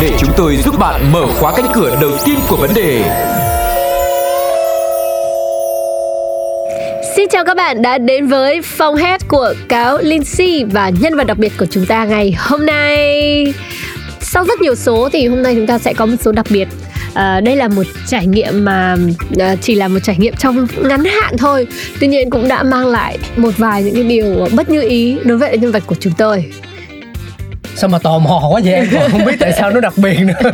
để chúng tôi giúp bạn mở khóa cánh cửa đầu tiên của vấn đề. Xin chào các bạn đã đến với phòng hát của cáo Lindsay và nhân vật đặc biệt của chúng ta ngày hôm nay. Sau rất nhiều số thì hôm nay chúng ta sẽ có một số đặc biệt à, đây là một trải nghiệm mà à, chỉ là một trải nghiệm trong ngắn hạn thôi tuy nhiên cũng đã mang lại một vài những cái điều bất như ý đối với nhân vật của chúng tôi sao mà tò mò quá vậy? Em còn không biết tại sao nó đặc biệt nữa.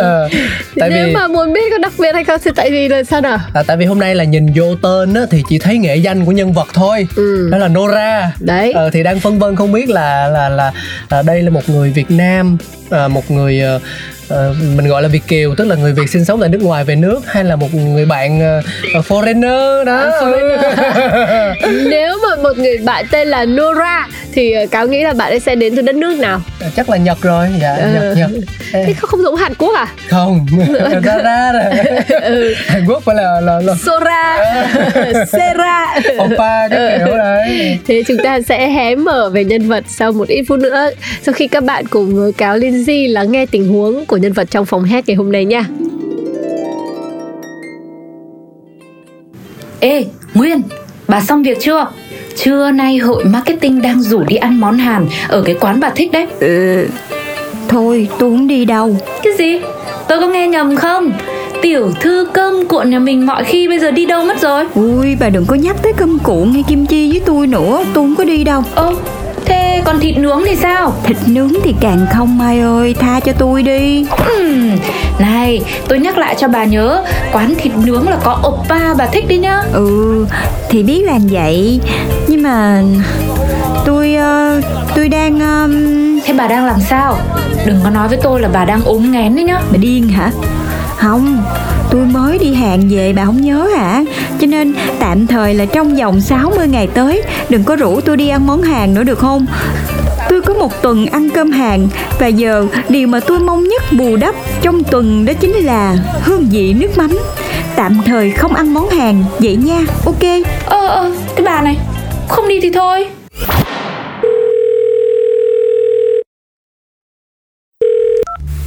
À, tại nếu vì... mà muốn biết có đặc biệt hay không thì tại vì là sao nào? À, tại vì hôm nay là nhìn vô tên á thì chỉ thấy nghệ danh của nhân vật thôi. Ừ. đó là Nora. Đấy. À, thì đang phân vân không biết là là là, là đây là một người Việt Nam à, một người uh, mình gọi là việt kiều tức là người việt sinh sống tại nước ngoài về nước hay là một người bạn uh, foreigner đó. À, foreigner. nếu mà một người bạn tên là Nora thì cáo nghĩ là bạn ấy sẽ đến từ đất nước nào? Chắc là nhật rồi. Dạ ừ. nhật nhật. Thế không, giống hàn quốc à? Không. Ra ra rồi ừ. hàn quốc phải là là, là... sora. Sera. Oppa cái ừ. kiểu đấy. Thế chúng ta sẽ hé mở về nhân vật sau một ít phút nữa. Sau khi các bạn cùng với cáo Lindsay lắng nghe tình huống của nhân vật trong phòng hát ngày hôm nay nha Ê, Nguyên, bà xong việc chưa? Trưa nay hội marketing đang rủ đi ăn món Hàn ở cái quán bà thích đấy. Ừ, thôi tôi không đi đâu. Cái gì? Tôi có nghe nhầm không? Tiểu thư cơm cuộn nhà mình mọi khi bây giờ đi đâu mất rồi? Ui, bà đừng có nhắc tới cơm cuộn hay kim chi với tôi nữa, tôi không có đi đâu. Ơ, Thế còn thịt nướng thì sao? Thịt nướng thì càng không Mai ơi, tha cho tôi đi uhm, Này, tôi nhắc lại cho bà nhớ Quán thịt nướng là có oppa bà thích đi nhá Ừ, thì biết là vậy Nhưng mà tôi uh, tôi đang uh... Thế bà đang làm sao? Đừng có nói với tôi là bà đang ốm ngén đấy nhá Bà điên hả? Không, tôi mới đi hàng về bà không nhớ hả? Cho nên tạm thời là trong vòng 60 ngày tới đừng có rủ tôi đi ăn món hàng nữa được không? Tôi có một tuần ăn cơm hàng và giờ điều mà tôi mong nhất bù đắp trong tuần đó chính là hương vị nước mắm. Tạm thời không ăn món hàng vậy nha, ok? Ờ ờ, cái bà này, không đi thì thôi.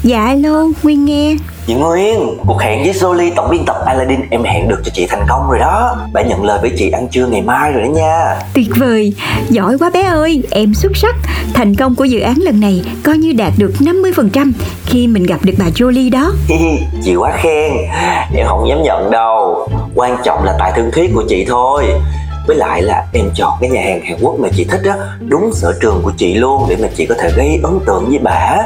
Dạ alo, Nguyên nghe Chị Nguyên, cuộc hẹn với Jolie tổng biên tập Aladdin em hẹn được cho chị thành công rồi đó. Bà nhận lời với chị ăn trưa ngày mai rồi đó nha. Tuyệt vời, giỏi quá bé ơi, em xuất sắc. Thành công của dự án lần này coi như đạt được 50% khi mình gặp được bà Jolie đó. Chị quá khen, em không dám nhận đâu. Quan trọng là tài thương thuyết của chị thôi. Với lại là em chọn cái nhà hàng Hàn Quốc mà chị thích á Đúng sở trường của chị luôn để mà chị có thể gây ấn tượng với bà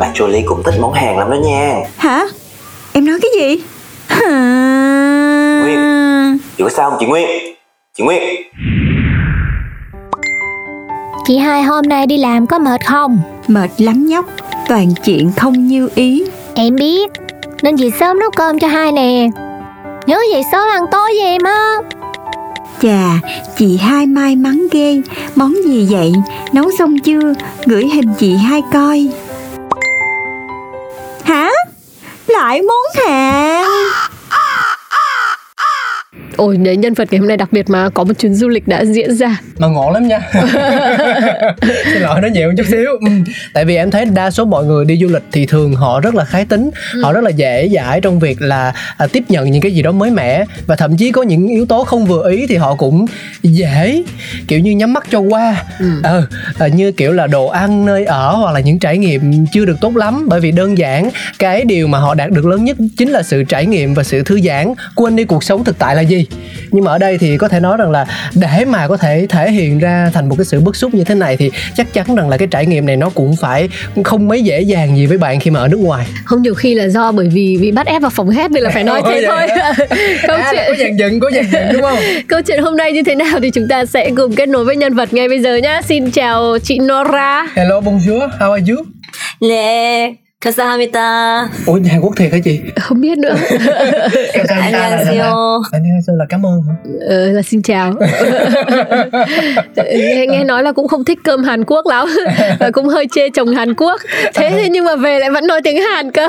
Bà Jolie cũng thích món hàng lắm đó nha Hả? Em nói cái gì? Nguyên Chị có sao không chị Nguyên? Chị Nguyên Chị hai hôm nay đi làm có mệt không? Mệt lắm nhóc Toàn chuyện không như ý Em biết Nên chị sớm nấu cơm cho hai nè Nhớ vậy sớm ăn tối với em á Chà, chị hai may mắn ghê Món gì vậy? Nấu xong chưa? Gửi hình chị hai coi Hả? Lại món hàng Ôi, đấy nhân vật ngày hôm nay đặc biệt mà có một chuyến du lịch đã diễn ra. Mà ngon lắm nha. Xin lỗi nói nhiều chút xíu. Ừ. Tại vì em thấy đa số mọi người đi du lịch thì thường họ rất là khái tính ừ. Họ rất là dễ dãi trong việc là à, tiếp nhận những cái gì đó mới mẻ. Và thậm chí có những yếu tố không vừa ý thì họ cũng dễ Kiểu như nhắm mắt cho qua. Ừ. ừ à, Như kiểu là đồ ăn, nơi ở hoặc là những trải nghiệm chưa được tốt lắm. Bởi vì đơn giản cái điều mà họ đạt được lớn nhất chính là sự trải nghiệm và sự thư giãn. Quên đi cuộc sống thực tại là gì nhưng mà ở đây thì có thể nói rằng là để mà có thể thể hiện ra thành một cái sự bức xúc như thế này thì chắc chắn rằng là cái trải nghiệm này nó cũng phải không mấy dễ dàng gì với bạn khi mà ở nước ngoài. Không nhiều khi là do bởi vì bị bắt ép vào phòng hết nên là phải nói thế thôi. câu à, chuyện có dàn dựng có dàn dựng đúng không? Câu chuyện hôm nay như thế nào thì chúng ta sẽ cùng kết nối với nhân vật ngay bây giờ nhá. Xin chào chị Nora. Hello bonjour. How are you? 네 Kasahamita Ủa nhà Hàn Quốc thiệt hả chị? Không biết nữa. Annyeonghaseyo Annyeonghaseyo là cảm ơn hả? Ờ, là xin chào. Nghe, nghe nói là cũng không thích cơm Hàn Quốc lắm. Và cũng hơi chê chồng Hàn Quốc. Thế ờ. nhưng mà về lại vẫn nói tiếng Hàn cơ.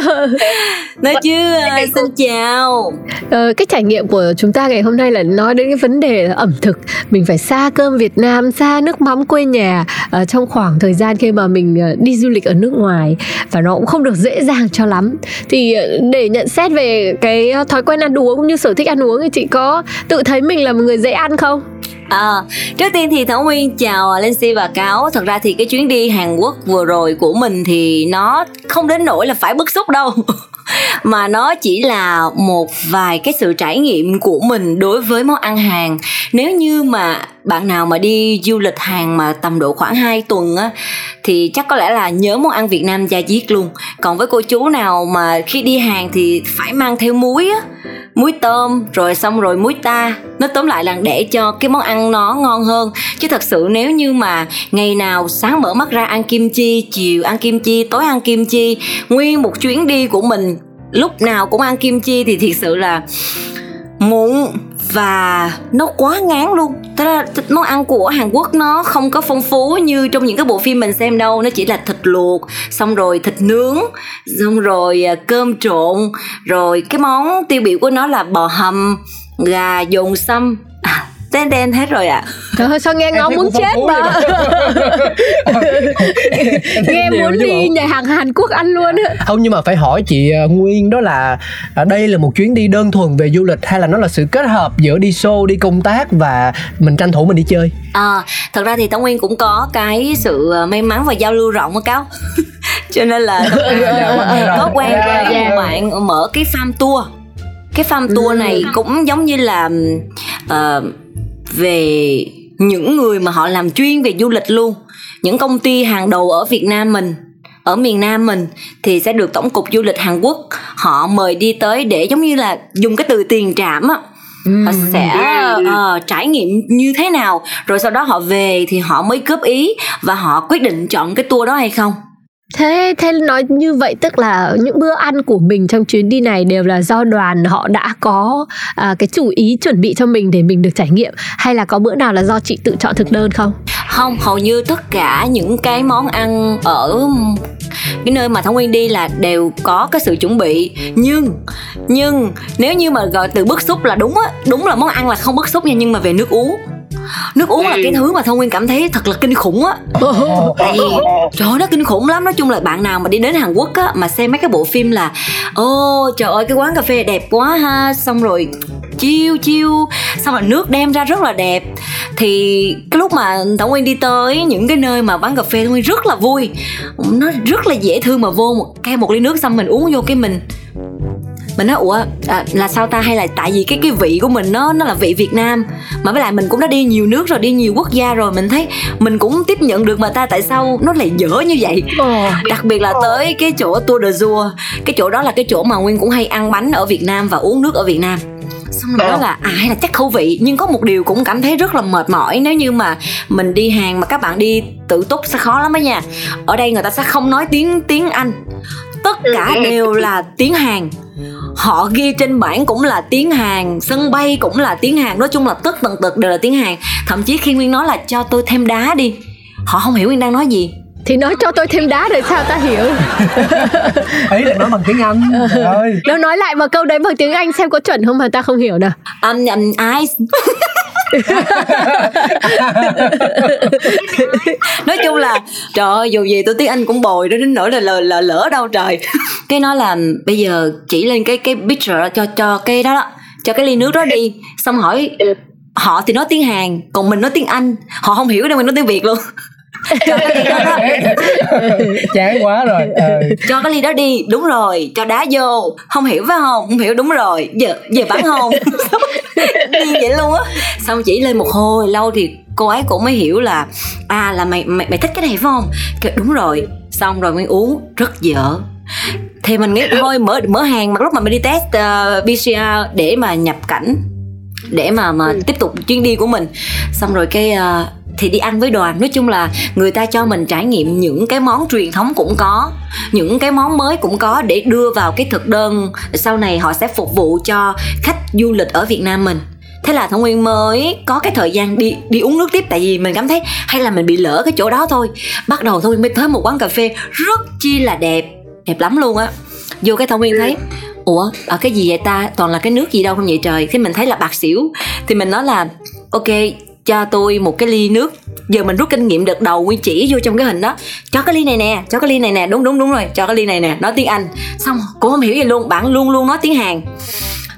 Nói chứ ờ, xin chào. Ờ, Cái trải nghiệm của chúng ta ngày hôm nay là nói đến cái vấn đề là ẩm thực. Mình phải xa cơm Việt Nam, xa nước mắm quê nhà à, Trong khoảng thời gian khi mà mình đi du lịch ở nước ngoài. Và nó cũng không được dễ dàng cho lắm. Thì ờ, để nhận xét về cái thói quen ăn uống cũng như sở thích ăn uống thì chị có tự thấy mình là một người dễ ăn không? À, trước tiên thì Thảo Nguyên chào Lindsay và Cáo. Thật ra thì cái chuyến đi Hàn Quốc vừa rồi của mình thì nó không đến nỗi là phải bức xúc đâu. Mà nó chỉ là một vài cái sự trải nghiệm của mình đối với món ăn hàng Nếu như mà bạn nào mà đi du lịch Hàn mà tầm độ khoảng 2 tuần á, Thì chắc có lẽ là nhớ món ăn Việt Nam da diết luôn. Còn với cô chú nào mà khi đi Hàn thì phải mang theo muối á, muối tôm, rồi xong rồi muối ta. Nó tóm lại là để cho cái món ăn nó ngon hơn. Chứ thật sự nếu như mà ngày nào sáng mở mắt ra ăn kim chi, chiều ăn kim chi, tối ăn kim chi, nguyên một chuyến đi của mình, lúc nào cũng ăn kim chi thì thiệt sự là muộn và nó quá ngán luôn. Thế ra món ăn của Hàn Quốc nó không có phong phú như trong những cái bộ phim mình xem đâu. Nó chỉ là thịt luộc, xong rồi thịt nướng, xong rồi à, cơm trộn Rồi cái món tiêu biểu của nó là bò hầm, gà dồn xăm Đen đen hết rồi ạ. À. Trời ơi, sao nghe Em ngon thấy muốn chết mà. nghe muốn đi nhà hàng Hàn Quốc ăn luôn á. Không nhưng mà phải hỏi chị ờ, Nguyên đó là à, đây là một chuyến đi đơn thuần về du lịch hay là nó là sự kết hợp giữa đi show đi công tác và mình tranh thủ mình đi chơi? À, thật ra thì Tống Nguyên cũng có cái sự à, may mắn và giao lưu rộng á cáo. Cho nên là có quen Dạ, với dạ. một bạn mở cái farm tour. Cái farm tour này cũng giống như là ờ, về những người mà họ làm chuyên về du lịch luôn. Những công ty hàng đầu ở Việt Nam mình ở miền Nam mình thì sẽ được tổng cục du lịch Hàn Quốc họ mời đi tới để giống như là dùng cái từ tiền trảm á. Họ sẽ ờ, trải nghiệm như thế nào rồi sau đó họ về thì họ mới góp ý và họ quyết định chọn cái tour đó hay không Thế thế nói như vậy tức là những bữa ăn của mình trong chuyến đi này đều là do đoàn họ đã có à, cái chủ ý chuẩn bị cho mình để mình được trải nghiệm? Hay là có bữa nào là do chị tự chọn thực đơn không? không hầu như tất cả những cái món ăn ở cái nơi mà Thảo Nguyên đi là đều có cái sự chuẩn bị. Nhưng nhưng nếu như mà gọi từ bức xúc là đúng á đúng là món ăn là không bức xúc nha nhưng mà về nước uống nước uống là cái thứ mà Thảo Nguyên cảm thấy thật là kinh khủng á. Tại vì trời ơi nó kinh khủng lắm. Nói chung là bạn nào mà đi đến Hàn Quốc á mà xem mấy cái bộ phim là ô trời ơi cái quán cà phê đẹp quá ha. Xong rồi chiêu chiêu xong rồi nước đem ra rất là đẹp. Thì cái lúc mà Thảo Nguyên đi tới những cái nơi mà bán cà phê Thảo Nguyên rất là vui. Nó rất là dễ thương mà vô một cái một ly nước xong mình uống vô cái mình mình nói ủa à, là sao ta? Hay là tại vì cái cái vị của mình nó nó là vị Việt Nam? Mà với lại mình cũng đã đi nhiều nước rồi đi nhiều quốc gia rồi mình thấy mình cũng tiếp nhận được mà ta tại sao nó lại dở như vậy? Đặc biệt là tới cái chỗ Tour de Jour cái chỗ đó là cái chỗ mà Nguyên cũng hay ăn bánh ở Việt Nam và uống nước ở Việt Nam. Xong rồi nói là à hay là chắc khẩu vị nhưng có một điều cũng cảm thấy rất là mệt mỏi nếu như mà mình đi hàng mà các bạn đi tự túc sẽ khó lắm đó nha. Ở đây người ta sẽ không nói tiếng tiếng Anh. Tất cả đều là tiếng Hàn họ ghi trên bảng cũng là tiếng Hàn sân bay cũng là tiếng Hàn nói chung là tất tần tật đều là tiếng Hàn. Thậm chí khi Nguyên nói là cho tôi thêm đá đi họ không hiểu Nguyên đang nói gì. Thì nói cho tôi thêm đá rồi sao ta hiểu? Ấy là nói bằng tiếng Anh. Trời ơi. Nó nói lại một câu đấy bằng tiếng Anh xem có chuẩn không mà ta không hiểu nào um, um, ice nói chung là trời ơi dù gì tôi tiếng anh cũng bồi đó đến nỗi là lỡ, lỡ, lỡ đâu trời. Cái nói là bây giờ chỉ lên cái cái picture cho cho cái đó, đó cho cái ly nước đó đi. Xong hỏi họ thì nói tiếng hàn còn mình nói tiếng anh. Họ không hiểu đâu mình nói tiếng việt luôn cho cái ly đó, đó chán quá rồi. Ờ. cho cái ly đó đi. Đúng rồi. Cho đá vô. Không hiểu phải không? Không hiểu đúng rồi. Giờ giờ bán không? Đi vậy luôn á. Xong chỉ lên một hồi. Lâu thì cô ấy cũng mới hiểu là à là mày mày, mày thích cái này phải không? Kêu, đúng rồi. Xong rồi mới uống. Rất dở. Thì mình nghĩ thôi mở mở hàng mà lúc mà mình đi test uh, PCR để mà nhập cảnh để mà mà tiếp tục chuyến đi của mình. Xong rồi cái uh, thì đi ăn với đoàn, nói chung là người ta cho mình trải nghiệm những cái món truyền thống cũng có, những cái món mới cũng có để đưa vào cái thực đơn. Sau này họ sẽ phục vụ cho khách du lịch ở việt nam mình. Thế là thảo nguyên mới có cái thời gian đi đi uống nước tiếp. Tại vì mình cảm thấy hay là mình bị lỡ cái chỗ đó thôi. Bắt đầu thôi mới tới một quán cà phê rất chi là đẹp đẹp lắm luôn á. Vô cái thảo nguyên thấy, ủa, ở cái gì vậy ta? Toàn là cái nước gì đâu không vậy trời? Khi mình thấy là bạc xỉu. Thì mình nói là, ok cho tôi một cái ly nước. Giờ mình rút kinh nghiệm đợt đầu nguyên chỉ vô trong cái hình đó. Cho cái ly này nè, cho cái ly này nè. Đúng đúng đúng rồi, cho cái ly này nè. Nói tiếng anh. Xong cô không hiểu gì luôn bạn luôn luôn nói tiếng hàn.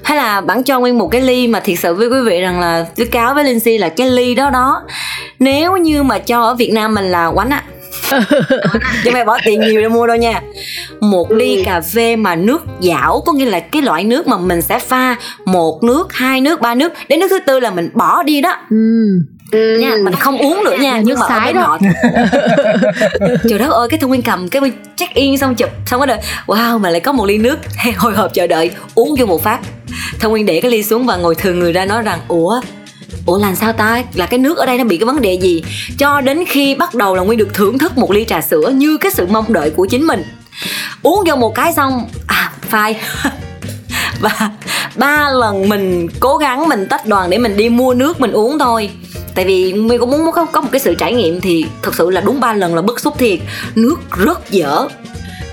Hay là bạn cho nguyên một cái ly mà thiệt sự với quý vị rằng là tôi cáo với Linh Si là cái ly đó đó. Nếu như mà cho ở Việt Nam mình là quánh á chứ mày bỏ tiền nhiều để mua đâu nha. Một ly cà phê mà nước dảo có nghĩa là cái loại nước mà mình sẽ pha một nước hai nước ba nước. Đến nước thứ tư là mình bỏ đi đó. Ừ. nha mình không uống nữa nha Là nhưng mà ở sái bên đó. họ trời đất ơi cái thông nguyên cầm cái check in xong chụp xong cái đời wow mà lại có một ly nước. Hồi hộp chờ đợi uống vô một phát. Thông nguyên để cái ly xuống và ngồi thường người ra nói rằng ủa ủa làm sao ta? Là cái nước ở đây nó bị cái vấn đề gì? Cho đến khi bắt đầu là nguyên được thưởng thức một ly trà sữa như cái sự mong đợi của chính mình. Uống vô một cái xong à phai. Và ba lần mình cố gắng mình tách đoàn để mình đi mua nước mình uống thôi. Tại vì mình cũng muốn có, có một cái sự trải nghiệm thì thật sự là đúng ba lần là bức xúc thiệt. Nước rất dở.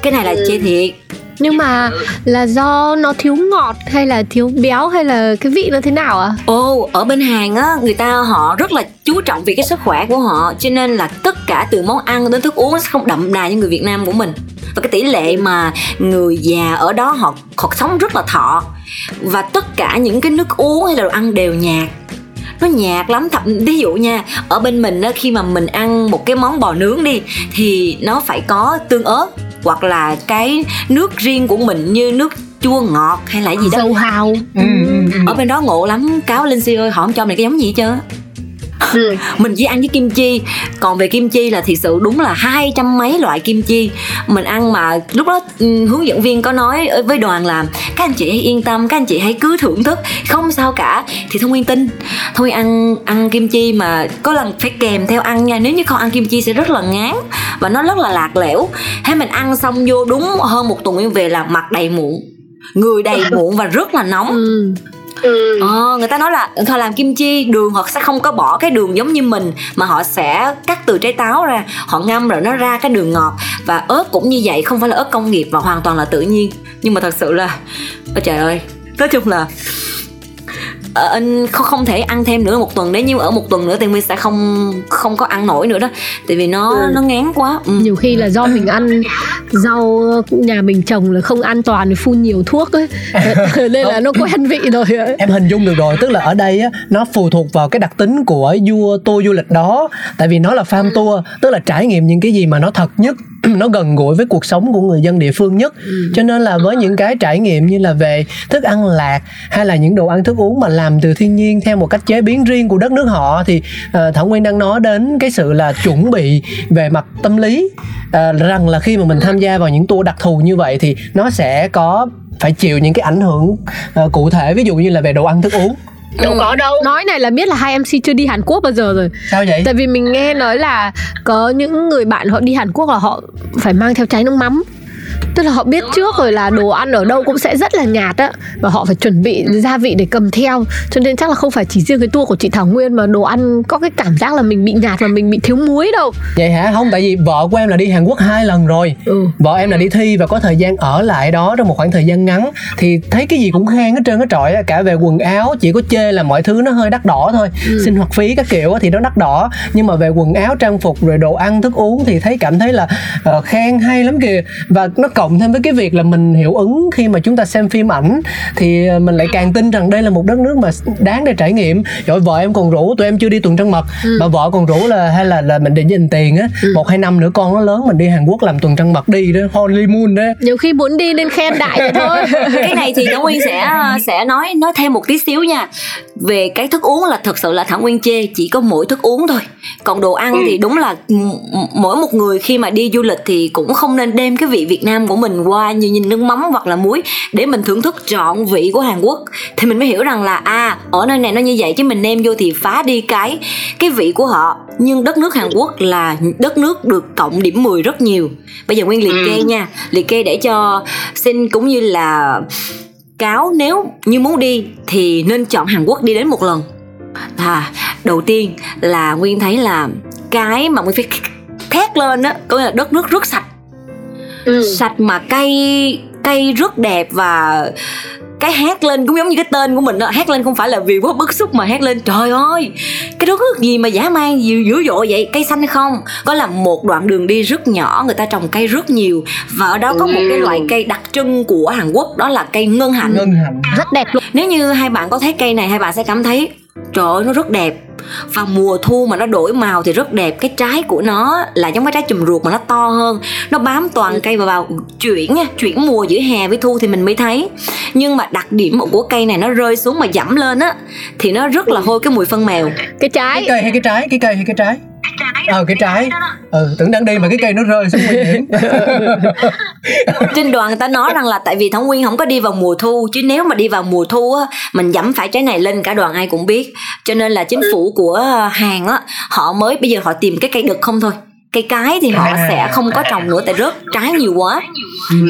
Cái này là chê thiệt nhưng mà là do nó thiếu ngọt hay là thiếu béo hay là cái vị nó thế nào ạ? Ồ, ở bên Hàn á, người ta họ rất là chú trọng về cái sức khỏe của họ Cho nên là tất cả từ món ăn đến thức uống nó sẽ không đậm đà như người Việt Nam của mình. Và cái tỷ lệ mà người già ở đó họ, họ sống rất là thọ. Và tất cả những cái nước uống hay là đồ ăn đều nhạt. Nó nhạt lắm thậm ví dụ nha ở bên mình á khi mà mình ăn một cái món bò nướng đi thì nó phải có tương ớt hoặc là cái nước riêng của mình như nước chua ngọt hay là gì đó. Dầu hào. Ừ, ừ, ừ. ở bên đó ngộ lắm. Cáo linh si ơi họ không cho mình cái giống gì hết trơn á. mình chỉ ăn với kim chi. Còn về kim chi là thiệt sự đúng là hai trăm mấy loại kim chi. Mình ăn mà lúc đó ừ, hướng dẫn viên có nói với đoàn là các anh chị hãy yên tâm các anh chị hãy cứ thưởng thức. Không sao cả. Thì thông nguyên tin. Nguyên ăn ăn kim chi mà có lần phải kèm theo ăn nha. Nếu như không ăn kim chi sẽ rất là ngán và nó rất là lạc lẽo. Thế mình ăn xong vô đúng hơn một tuần nguyên về là mặt đầy mụn người đầy mụn và rất là nóng. Ừ. Ừ. Ờ, người ta nói là họ làm kim chi đường họ sẽ không có bỏ cái đường giống như mình mà họ sẽ cắt từ trái táo ra họ ngâm rồi nó ra cái đường ngọt. Và ớt cũng như vậy không phải là ớt công nghiệp và hoàn toàn là tự nhiên. Nhưng mà thật sự là ôi trời ơi nói chung là anh không không thể ăn thêm nữa một tuần. Nếu như ở một tuần nữa thì mình sẽ không không có ăn nổi nữa đó. Tại vì nó Ừ. nó ngán quá. Ừ. nhiều khi là do mình ăn rau nhà mình trồng là không an toàn phun nhiều thuốc ấy. Nên là nó quen vị rồi ấy. em hình dung được rồi. Tức là ở đây á nó phụ thuộc vào cái đặc tính của vua tour du lịch đó. Tại vì nó là farm tour tức là trải nghiệm những cái gì mà nó thật nhất nó gần gũi với cuộc sống của người dân địa phương nhất. Cho nên là với những cái trải nghiệm như là về thức ăn lạc hay là những đồ ăn thức uống mà làm từ thiên nhiên theo một cách chế biến riêng của đất nước họ thì uh, thảo nguyên đang nói đến cái sự là chuẩn bị về mặt tâm lý ờ, rằng là khi mà mình tham gia vào những tour đặc thù như vậy thì nó sẽ có phải chịu những cái ảnh hưởng ờ, cụ thể. Ví dụ như là về đồ ăn thức uống đâu có đâu. Nói này là biết là hai mc chưa đi hàn quốc bao giờ rồi. Sao vậy? Tại vì mình nghe nói là có những người bạn họ đi hàn quốc là họ phải mang theo trái nước mắm tức là họ biết trước rồi là đồ ăn ở đâu cũng sẽ rất là nhạt á. Và họ phải chuẩn bị gia vị để cầm theo. Cho nên chắc là không phải chỉ riêng cái tour của chị Thảo Nguyên mà đồ ăn có cái cảm giác là mình bị nhạt và mình bị thiếu muối đâu. Vậy hả? Không tại vì vợ của em là đi Hàn Quốc hai lần rồi. Ừ. vợ em là đi thi và có thời gian ở lại đó trong một khoảng thời gian ngắn. Thì thấy cái gì cũng khen hết trơn hết trọi cả về quần áo chỉ có chê là mọi thứ nó hơi đắt đỏ thôi. Ừ. sinh hoạt phí các kiểu thì nó đắt đỏ. Nhưng mà về quần áo trang phục rồi đồ ăn thức uống thì thấy cảm thấy là ờ, khen hay lắm kìa. Và nó cộng thêm với cái việc là mình hiệu ứng khi mà chúng ta xem phim ảnh thì ờ, mình lại càng tin rằng đây là một đất nước mà đáng để trải nghiệm. Rồi vợ em còn rủ tụi em chưa đi tuần trăng mật Ừ. mà vợ còn rủ là hay là là mình định dành tiền á một hai năm nữa con nó lớn mình đi Hàn Quốc làm tuần trăng mật đi đó honeymoon đó. Nhiều khi muốn đi nên khen đại vậy thôi. Cái này thì Thảo Nguyên sẽ sẽ nói nói thêm một tí xíu nha. Về cái thức uống là thật sự là Thảo Nguyên chê chỉ có mỗi thức uống thôi. Còn đồ ăn thì đúng là mỗi một người khi mà đi du lịch thì cũng không nên đem cái vị Việt Nam của mình qua như nhìn nước mắm hoặc là muối để mình thưởng thức trọn vị của Hàn Quốc. Thì mình mới hiểu rằng là à ở nơi này nó như vậy chứ mình nêm vô thì phá đi cái cái vị của họ. Nhưng đất nước Hàn Quốc là đất nước được cộng điểm 10 rất nhiều. Bây giờ nguyên liệt kê nha. Liệt kê để cho xin cũng như là cáo nếu như muốn đi thì nên chọn Hàn Quốc đi đến một lần. À đầu tiên là nguyên thấy là cái mà nguyên phải thét lên á có nghĩa là đất nước rất sạch ừ. sạch mà cây cây rất đẹp và cái hát lên cũng giống như cái tên của mình đó. Hát lên không phải là vì quá bức xúc mà hát lên trời ơi cái đó nước gì mà dã man gì dữ dội vậy? Cây xanh hay không? Có là một đoạn đường đi rất nhỏ người ta trồng cây rất nhiều và ở đó có một cái loại cây đặc trưng của hàn quốc đó là cây ngân hạnh. Ngân hạnh. Rất đẹp luôn. Nếu như hai bạn có thấy cây này hai bạn sẽ cảm thấy trời ơi nó rất đẹp và mùa thu mà nó đổi màu thì rất đẹp. Cái trái của nó là giống cái trái chùm ruột mà nó to hơn. Nó bám toàn cây và vào chuyển nha chuyển mùa giữa hè với thu thì mình mới thấy. Nhưng mà đặc điểm của cây này nó rơi xuống mà dẫm lên á thì nó rất là hôi cái mùi phân mèo. Cái trái. Cái cây hay cái trái? Cái cây hay cái trái ờ cái trái ừ tưởng đang đi mà cái cây nó rơi xuống nguy hiểm trên đoàn người ta nói rằng là tại vì thảo nguyên không có đi vào mùa thu chứ nếu mà đi vào mùa thu á mình dẫm phải trái này lên cả đoàn ai cũng biết. Cho nên là chính phủ của hàn á họ mới bây giờ họ tìm cái cây đực không thôi cây cái thì họ sẽ không có trồng nữa tại rớt trái nhiều quá.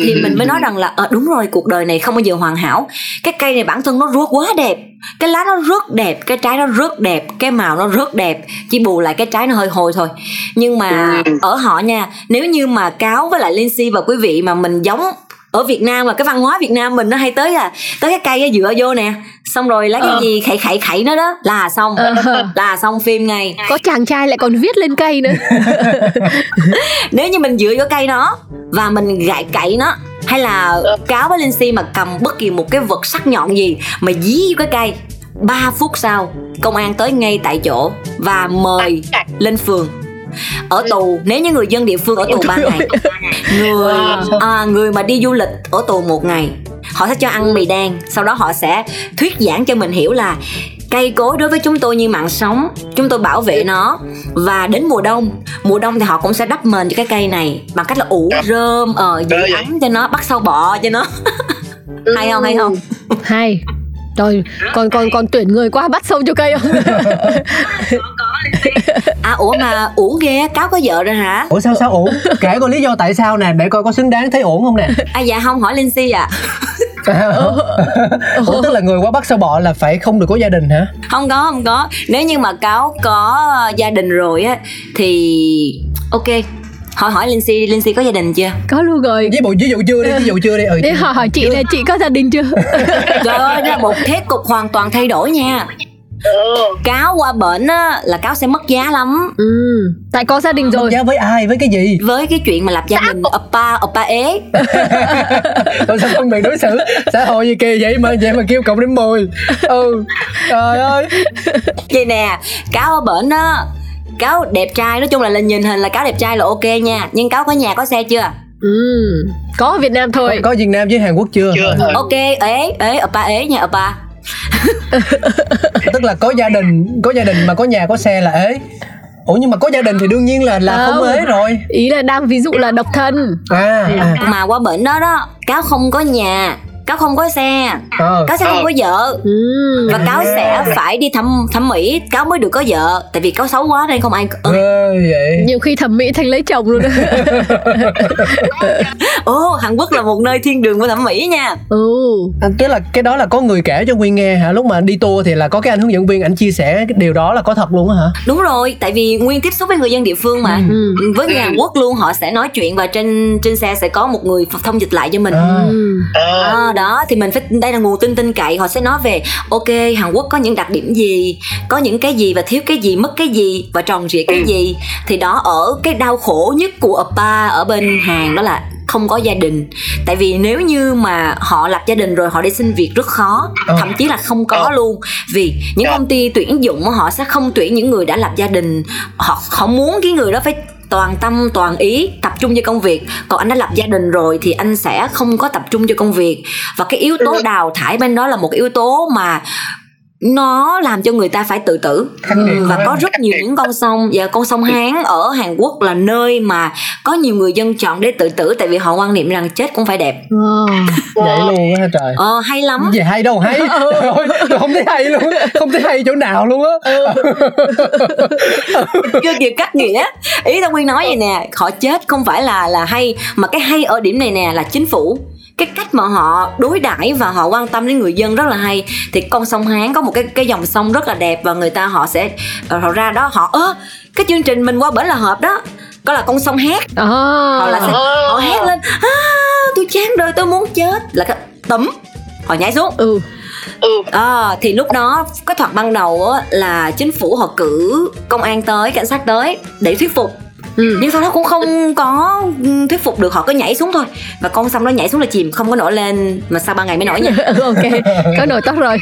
Thì mình mới nói rằng là ờ đúng rồi cuộc đời này không bao giờ hoàn hảo. Cái cây này bản thân nó rất quá đẹp. Cái lá nó rất đẹp cái trái nó rất đẹp cái màu nó rất đẹp chỉ bù lại cái trái nó hơi hôi thôi. Nhưng mà ở họ nha nếu như mà cáo với lại Lindsay và quý vị mà mình giống ở Việt Nam là cái văn hóa Việt Nam mình nó hay tới là tới cái cây á dựa vô nè. Xong rồi lấy cái Ờ. gì khẩy khẩy khẩy nó đó là xong. Ờ. là xong phim ngay. Có chàng trai lại còn viết lên cây nữa. Nếu như mình dựa vô cây nó và mình gãi cậy nó hay là cáo với Lindsay mà cầm bất kỳ một cái vật sắc nhọn gì mà dí vô cái cây 3 phút sau công an tới ngay tại chỗ và mời lên phường ở tù nếu như người dân địa phương ở tù 3 ngày. Người à, người mà đi du lịch ở tù một ngày họ sẽ cho ăn mì đen sau đó họ sẽ thuyết giảng cho mình hiểu là cây cối đối với chúng tôi như mạng sống chúng tôi bảo vệ nó. Và đến mùa đông mùa đông thì họ cũng sẽ đắp mền cho cái cây này bằng cách là ủ rơm ờ giữ ấm cho nó bắt sâu bọ cho nó. Hay không hay không? Hay rồi còn còn còn tuyển người qua bắt sâu cho cây. Không à ủa mà uổng ghê cáo có vợ rồi hả? Ủa sao sao ổn kể coi lý do tại sao nè để coi có xứng đáng thấy ổn không nè? À dạ không hỏi Lindsay à ủa tức là người quá bắt sao bọ là phải không được có gia đình hả? Không có không có. Nếu như mà cáo có gia đình rồi á thì ok hỏi hỏi Lindsay Lindsay có gia đình chưa? Có luôn rồi. Ví dụ ví dụ chưa đi ví dụ chưa đi. Ừ để hỏi hỏi chị là chị có gia đình chưa? Trời ơi là một thế cục hoàn toàn thay đổi nha. Cáo qua bệnh á là cáo sẽ mất giá lắm. Ừ tại có gia đình rồi. mất giá với ai với cái gì? Với cái chuyện mà lập gia đình oppa oppa ế. Tại sao phân biệt đối xử? Xã hội gì kỳ vậy mà vậy mà kêu cộng đến 10 ừ trời ơi. Vậy nè cáo ở bệnh đó cáo đẹp trai nói chung là lên nhìn hình là cáo đẹp trai là ok nha. Nhưng cáo có nhà có xe chưa? Ừ có ở việt nam thôi. Có, có Việt Nam với Hàn Quốc chưa? Chưa. Ok ế ế oppa ế nha oppa tức là có gia đình có gia đình mà có nhà có xe là ế. Ủa nhưng mà có gia đình thì đương nhiên là là không Không. ế rồi. Ý là đang ví dụ là độc thân. À, à. mà qua bệnh đó đó cáo không có nhà cáo không có xe. Ờ. cáo sẽ không có vợ. Ừ. Và cáo sẽ phải đi thăm thẩm mỹ. Cáo mới được có vợ. Tại vì cáo xấu quá nên không ai ưng ghê vậy? Nhiều khi thẩm mỹ thành lấy chồng luôn đó ồ hàn quốc là một nơi thiên đường của thẩm mỹ nha. Ừ. À, tức là cái đó là có người kể cho Nguyên nghe hả? Lúc mà đi tour thì là có cái anh hướng dẫn viên anh chia sẻ cái điều đó là có thật luôn á hả? Đúng rồi tại vì nguyên tiếp xúc với người dân địa phương mà. Ừ. với người hàn quốc luôn họ sẽ nói chuyện và trên trên xe sẽ có một người thông dịch lại cho mình. À. ừ. À, À, đó thì mình phải đây là nguồn tin tin cậy họ sẽ nói về ok Hàn Quốc có những đặc điểm gì có những cái gì và thiếu cái gì mất cái gì và tròn trịa cái gì. Thì đó ở cái đau khổ nhất của oppa ở bên Hàn đó là không có gia đình. Tại vì nếu như mà họ lập gia đình rồi họ đi xin việc rất khó Ờ. thậm chí là không có luôn. Vì những công ty tuyển dụng họ sẽ không tuyển những người đã lập gia đình. Họ họ muốn cái người đó phải toàn tâm toàn ý tập trung cho công việc. Còn anh đã lập gia đình rồi thì anh sẽ không có tập trung cho công việc. Và cái yếu tố đào thải bên đó là một yếu tố mà nó làm cho người ta phải tự tử. Và có rất nhiều những con sông và con sông Hán ở Hàn Quốc là nơi mà có nhiều người dân chọn để tự tử tại vì họ quan niệm rằng chết cũng phải đẹp. Ờ. vậy luôn á trời. Ờ hay lắm. Vậy hay đâu hay. Trời ơi, không thấy hay luôn. Không thấy hay chỗ nào luôn á. Chưa kịp cắt nghĩa ý tao nguyên nói vậy nè họ chết không phải là là hay mà cái hay ở điểm này nè là chính phủ cái cách mà họ đối đãi và họ quan tâm đến người dân rất là hay. Thì con sông Hán có một cái cái dòng sông rất là đẹp và người ta họ sẽ ờ, họ ra đó họ ơ cái chương trình mình qua bển là hợp đó có là con sông hét Ờ. họ là sẽ, họ hét lên à, tôi chán đời tôi muốn chết. Là cái tấm họ nhảy xuống. Ừ. À, thì lúc đó cái thoạt ban đầu á, là chính phủ họ cử công an tới cảnh sát tới để thuyết phục Ừ. nhưng sau đó cũng không có ừ, thuyết phục được họ cứ nhảy xuống thôi. Và con sông đó nhảy xuống là chìm không có nổi lên mà sau ba ngày mới nổi nha. Ừ, ok. Có nồi tốt rồi.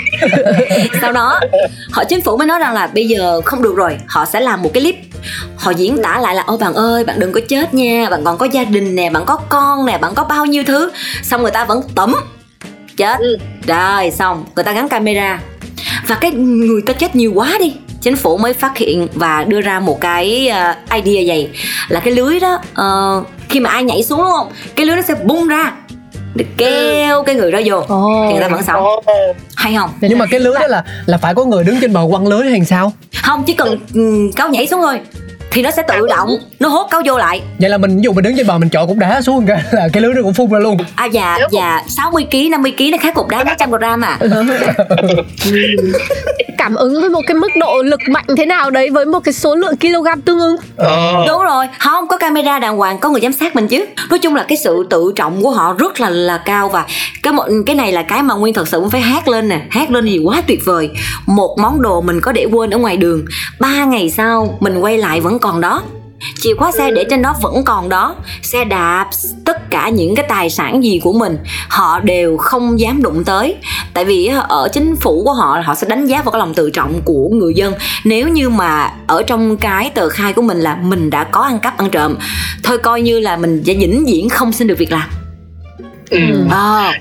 Sau đó họ chính phủ mới nói rằng là bây giờ không được rồi họ sẽ làm một cái clip. Họ diễn tả lại là ôi bạn ơi bạn đừng có chết nha bạn còn có gia đình nè bạn có con nè bạn có bao nhiêu thứ. Xong người ta vẫn tẩm chết. Rồi xong người ta gắn camera. Và cái người ta chết nhiều quá đi chính phủ mới phát hiện và đưa ra một cái ờ, idea vậy. Là cái lưới đó ờ, khi mà ai nhảy xuống đúng không? Cái lưới nó sẽ bung ra để kéo cái người đó vô. Ồ. thì người ta vẫn sống. Hay không? Nhưng mà cái lưới đó là là phải có người đứng trên bờ quăng lưới hay sao? Không chỉ cần ừm, cáo nhảy xuống thôi thì nó sẽ tự động nó hốt cáo vô lại. Vậy là mình ví dụ mình đứng trên bờ mình chọi cục đá xuống cái là cái lưới nó cũng phun ra luôn. À dạ dạ 60 kg 50 kg nó khác cục đá mấy trăm gram à. Cảm ứng với một cái mức độ lực mạnh thế nào đấy với một cái số lượng kg tương ứng? Đúng rồi không có camera đàng hoàng có người giám sát mình chứ. Nói chung là cái sự tự trọng của họ rất là là cao và cái một cái này là cái mà nguyên thật sự cũng phải hát lên nè hát lên gì quá tuyệt vời. Một món đồ mình có để quên ở ngoài đường ba ngày sau mình quay lại vẫn còn đó. Chìa khóa xe để trên đó vẫn còn đó. Xe đạp, tất cả những cái tài sản gì của mình, họ đều không dám đụng tới. Tại vì ở chính phủ của họ họ sẽ đánh giá vào cái lòng tự trọng của người dân. Nếu như mà ở trong cái tờ khai của mình là mình đã có ăn cắp ăn trộm, thôi coi như là mình sẽ vĩnh viễn không xin được việc làm à,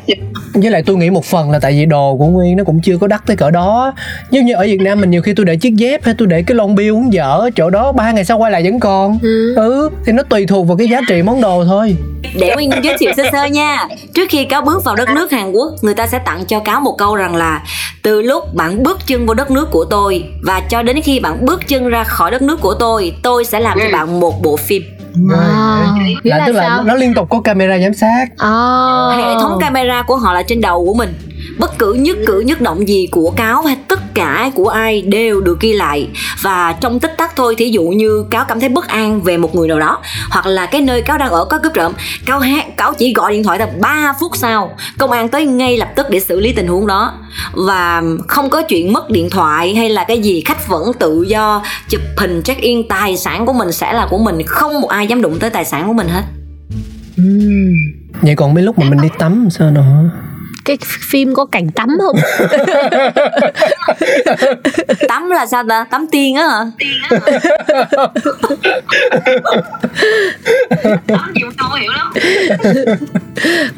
với lại tôi nghĩ một phần là tại vì đồ của nguyên nó cũng chưa có đắt tới cỡ đó. Giống như ở việt nam mình nhiều khi tôi để chiếc dép hay tôi để cái lon bia uống dở ở chỗ đó ba ngày sau quay lại vẫn còn. Ừ. ừ thì nó tùy thuộc vào cái giá trị món đồ thôi. Để Nguyên giới thiệu sơ sơ nha. Trước khi cáo bước vào đất nước Hàn Quốc Người ta sẽ tặng cho cáo một câu rằng là Từ lúc bạn bước chân vào đất nước của tôi Và cho đến khi bạn bước chân ra khỏi đất nước của tôi Tôi sẽ làm cho bạn một bộ phim Nghĩa là là tức là sao? nó liên tục có camera giám sát À. Hệ thống camera của họ là trên đầu của mình Bất cứ nhất cử nhất động gì của cáo hay tất cả của ai đều được ghi lại. Và trong tích tắc thôi Thí dụ như cáo cảm thấy bất an về một người nào đó Hoặc là cái nơi cáo đang ở có cướp trộm Cáo hát, cáo chỉ gọi điện thoại là 3 phút sau Công an tới ngay lập tức để xử lý tình huống đó. Và không có chuyện mất điện thoại hay là cái gì Khách vẫn tự do chụp hình check in Tài sản của mình sẽ là của mình Không một ai dám đụng tới tài sản của mình hết. Uhm. vậy còn mấy lúc mà mình đi tắm sao nữa? Cái phim có cảnh tắm không? Tắm là sao ta? Tắm tiên á hả?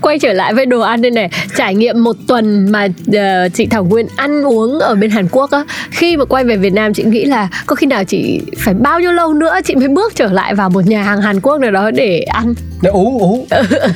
quay trở lại với đồ ăn đây này. Trải nghiệm một tuần mà ờ, chị Thảo Nguyên ăn uống ở bên Hàn Quốc á. Khi mà quay về Việt Nam chị nghĩ là có khi nào chị phải bao nhiêu lâu nữa chị mới bước trở lại vào một nhà hàng Hàn Quốc nào đó để ăn? Để uống uống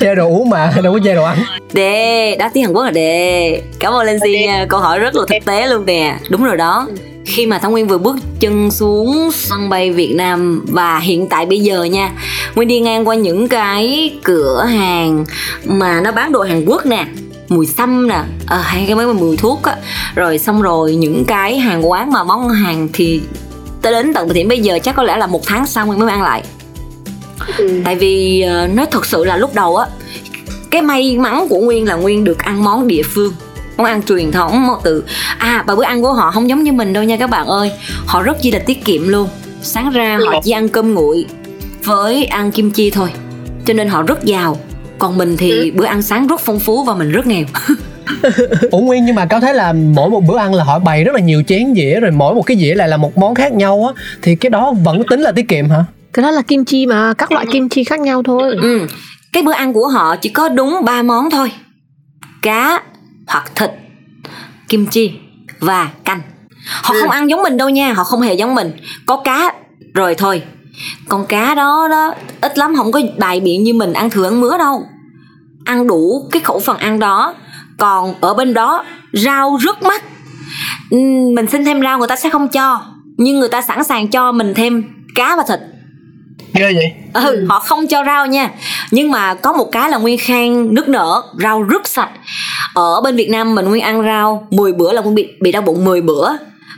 chê đồ uống mà đâu có chê đồ ăn. Đề, đáp tiếng Hàn Quốc là đề Cảm ơn Linh Si nha, câu hỏi rất là thực tế luôn nè. Đúng rồi đó. Khi mà Thảo Nguyên vừa bước chân xuống sân bay Việt Nam và hiện tại bây giờ nha Nguyên đi ngang qua những cái cửa hàng mà nó bán đồ Hàn Quốc nè mùi xăm nè à, hay cái mấy mùi thuốc á. Rồi xong rồi những cái hàng quán mà món hàng thì tới đến tận thời điểm bây giờ chắc có lẽ là một tháng sau Nguyên mới ăn lại. Tại vì ờ, nói thật sự là lúc đầu á cái may mắn của nguyên là nguyên được ăn món địa phương món ăn truyền thống từ à và bữa ăn của họ không giống như mình đâu nha các bạn ơi. Họ rất chi là tiết kiệm luôn. Sáng ra họ chỉ ăn cơm nguội với ăn kim chi thôi cho nên họ rất giàu. Còn mình thì bữa ăn sáng rất phong phú và mình rất nghèo. Ủa nguyên nhưng mà cáo thấy là mỗi một bữa ăn là họ bày rất là nhiều chén dĩa rồi mỗi một cái dĩa lại là một món khác nhau á thì cái đó vẫn tính là tiết kiệm hả? Cái đó là kim chi mà các loại kim chi khác nhau thôi. Ừ. cái bữa ăn của họ chỉ có đúng ba món thôi. Cá hoặc thịt kim chi và canh. Họ không ăn giống mình đâu nha họ không hề giống mình. Có cá rồi thôi. Con cá đó đó ít lắm không có bài biện như mình ăn thừa ăn mứa đâu. Ăn đủ cái khẩu phần ăn đó còn ở bên đó rau rất mắc mình xin thêm rau người ta sẽ không cho nhưng người ta sẵn sàng cho mình thêm cá và thịt ghê vậy? Ừ họ không cho rau nha. Nhưng mà có một cái là nguyên khang nước nở rau rất sạch. Ở bên việt nam mình nguyên ăn rau 10 bữa là nguyên bị bị đau bụng 10 bữa.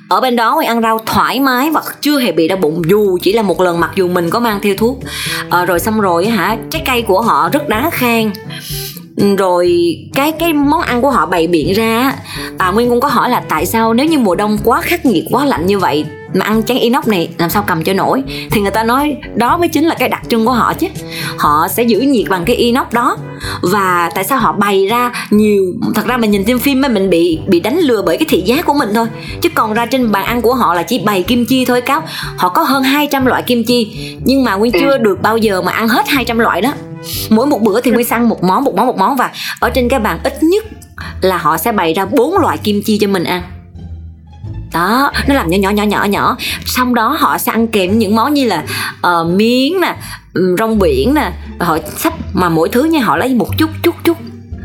Ở bên đó nguyên ăn rau thoải mái và chưa hề bị đau bụng dù chỉ là một lần mặc dù mình có mang theo thuốc. Ờ, rồi xong rồi hả trái cây của họ rất đáng khen rồi cái cái món ăn của họ bày biện ra á, à, nguyên cũng có hỏi là tại sao nếu như mùa đông quá khắc nghiệt quá lạnh như vậy mà ăn chén inox này làm sao cầm cho nổi? Thì người ta nói đó mới chính là cái đặc trưng của họ chứ. Họ sẽ giữ nhiệt bằng cái inox đó. Và tại sao họ bày ra nhiều? Thật ra mình nhìn trên phim mình bị bị đánh lừa bởi cái thị giác của mình thôi. Chứ còn ra trên bàn ăn của họ là chỉ bày kim chi thôi cáo. Họ có hơn 200 loại kim chi nhưng mà nguyên chưa được bao giờ mà ăn hết 200 loại đó. Mỗi một bữa thì nguyên săn một món một món một món. Và ở trên cái bàn ít nhất là họ sẽ bày ra bốn loại kim chi cho mình ăn đó. Nó làm nhỏ nhỏ nhỏ nhỏ nhỏ. Xong đó họ sẽ ăn kèm những món như là uh, miếng nè rong biển nè. Họ sắp mà mỗi thứ nha họ lấy một chút chút chút.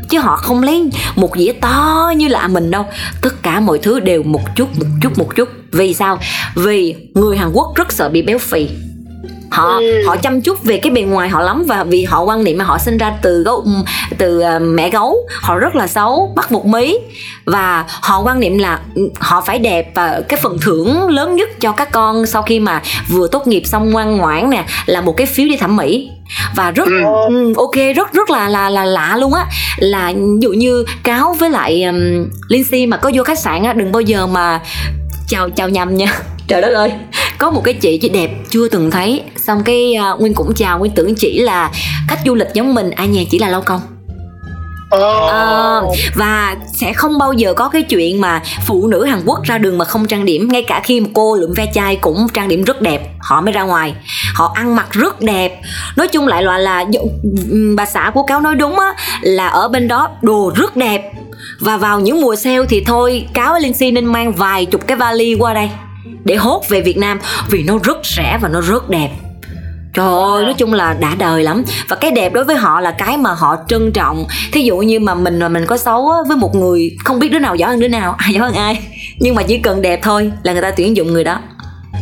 Chứ họ không lấy một dĩa to như là mình đâu. Tất cả mọi thứ đều một chút một chút một chút. Vì sao? Vì người hàn quốc rất sợ bị béo phì họ họ chăm chút về cái bề ngoài họ lắm và vì họ quan niệm mà họ sinh ra từ gấu từ à, mẹ gấu. Họ rất là xấu bắt một mí. Và họ quan niệm là ừ, họ phải đẹp và cái phần thưởng lớn nhất cho các con sau khi mà vừa tốt nghiệp xong ngoan ngoãn nè là một cái phiếu đi thẩm mỹ. Và rất ừ, ok rất rất là là là lạ luôn á. Là ví dụ như cáo với lại um, Lindsay mà có vô khách sạn á đừng bao giờ mà chào chào nhầm nha. Trời đất ơi có một cái chị chị đẹp chưa từng thấy. Xong cái uh, nguyên cũng chào nguyên tưởng chỉ là khách du lịch giống mình. Ai nhà chỉ là lao công. Ờ, và sẽ không bao giờ có cái chuyện mà phụ nữ Hàn Quốc ra đường mà không trang điểm. Ngay cả khi mà cô lượm ve chai cũng trang điểm rất đẹp. Họ mới ra ngoài. Họ ăn mặc rất đẹp. Nói chung lại loại là bà xã của cáo nói đúng á là ở bên đó đồ rất đẹp. Và vào những mùa sale thì thôi cáo với Lindsay nên mang vài chục cái vali qua đây để hốt về Việt Nam vì nó rất rẻ và nó rất đẹp. Trời ơi, nói chung là đã đời lắm. Và cái đẹp đối với họ là cái mà họ trân trọng. Thí dụ như mà mình mà mình có xấu á, với một người Không biết đứa nào giỏi hơn đứa nào, ai giỏi hơn ai. Nhưng mà chỉ cần đẹp thôi là người ta tuyển dụng người đó.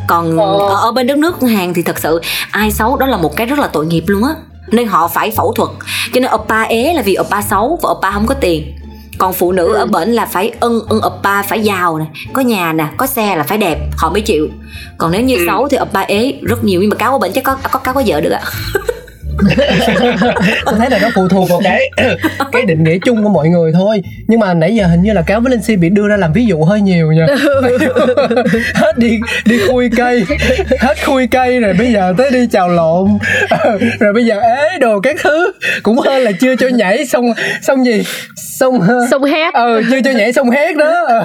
Còn ở, ở bên đất nước Hàn thì thật sự Ai xấu đó là một cái rất là tội nghiệp luôn á. Nên họ phải phẫu thuật. Cho nên oppa ế là vì oppa xấu và oppa không có tiền còn phụ nữ ở bển là phải ưng ưng oppa phải giàu nè. Có nhà nè có xe là phải đẹp họ mới chịu. Còn nếu như xấu thì oppa ế rất nhiều. Nhưng mà cáo ở bển chắc có có cáo có vợ được ạ tôi thấy là nó phụ thuộc vào cái cái định nghĩa chung của mọi người thôi. Nhưng mà nãy giờ hình như là cáo với linh si bị đưa ra làm ví dụ hơi nhiều nha hết đi đi khui cây hết khui cây rồi bây giờ tới đi chào lộn. Rồi bây giờ ế đồ các thứ. Cũng hơn là chưa cho nhảy xong xong gì? Xong Xong hét ờ chưa cho nhảy xong hét đó.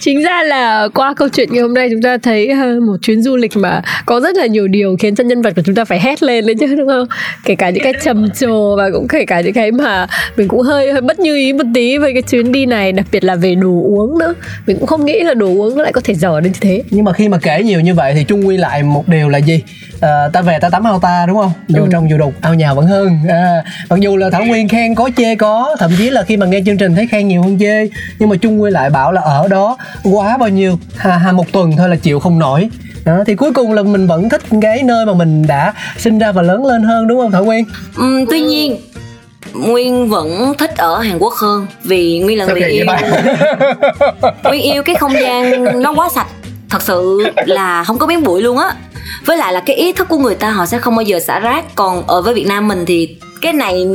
Chính ra là qua câu chuyện ngày hôm nay chúng ta thấy ờ, một chuyến du lịch mà có rất là nhiều điều khiến cho nhân vật của chúng ta phải hét lên đấy chứ đúng không? Kể cả những cái trầm trồ và cũng kể cả những cái mà mình cũng hơi hơi bất như ý một tí với cái chuyến đi này đặc biệt là về đồ uống nữa. Mình cũng không nghĩ là đồ uống nó lại có thể dở đến như thế. Nhưng mà khi mà kể nhiều như vậy thì chung quy lại một điều là gì? À, ta về ta tắm ao ta đúng không? Dù Ừ. trong dù đục ao nhà vẫn hơn. À, mặc dù là thảo nguyên khen có chê có thậm chí là khi mà nghe chương trình thấy khen nhiều hơn chê nhưng mà chung quy lại bảo là ở đó quá bao nhiêu ha, ha một tuần thôi là chịu không nổi đó, thì cuối cùng là mình vẫn thích cái nơi mà mình đã sinh ra và lớn lên hơn đúng không thảo nguyên? Ừm, tuy nhiên Nguyên vẫn thích ở Hàn Quốc hơn Vì Nguyên là Sao người yêu? Nguyên yêu cái không gian nó quá sạch. Thật sự là không có miếng bụi luôn á. Với lại là cái ý thức của người ta họ sẽ không bao giờ xả rác. Còn ở với Việt Nam mình thì cái này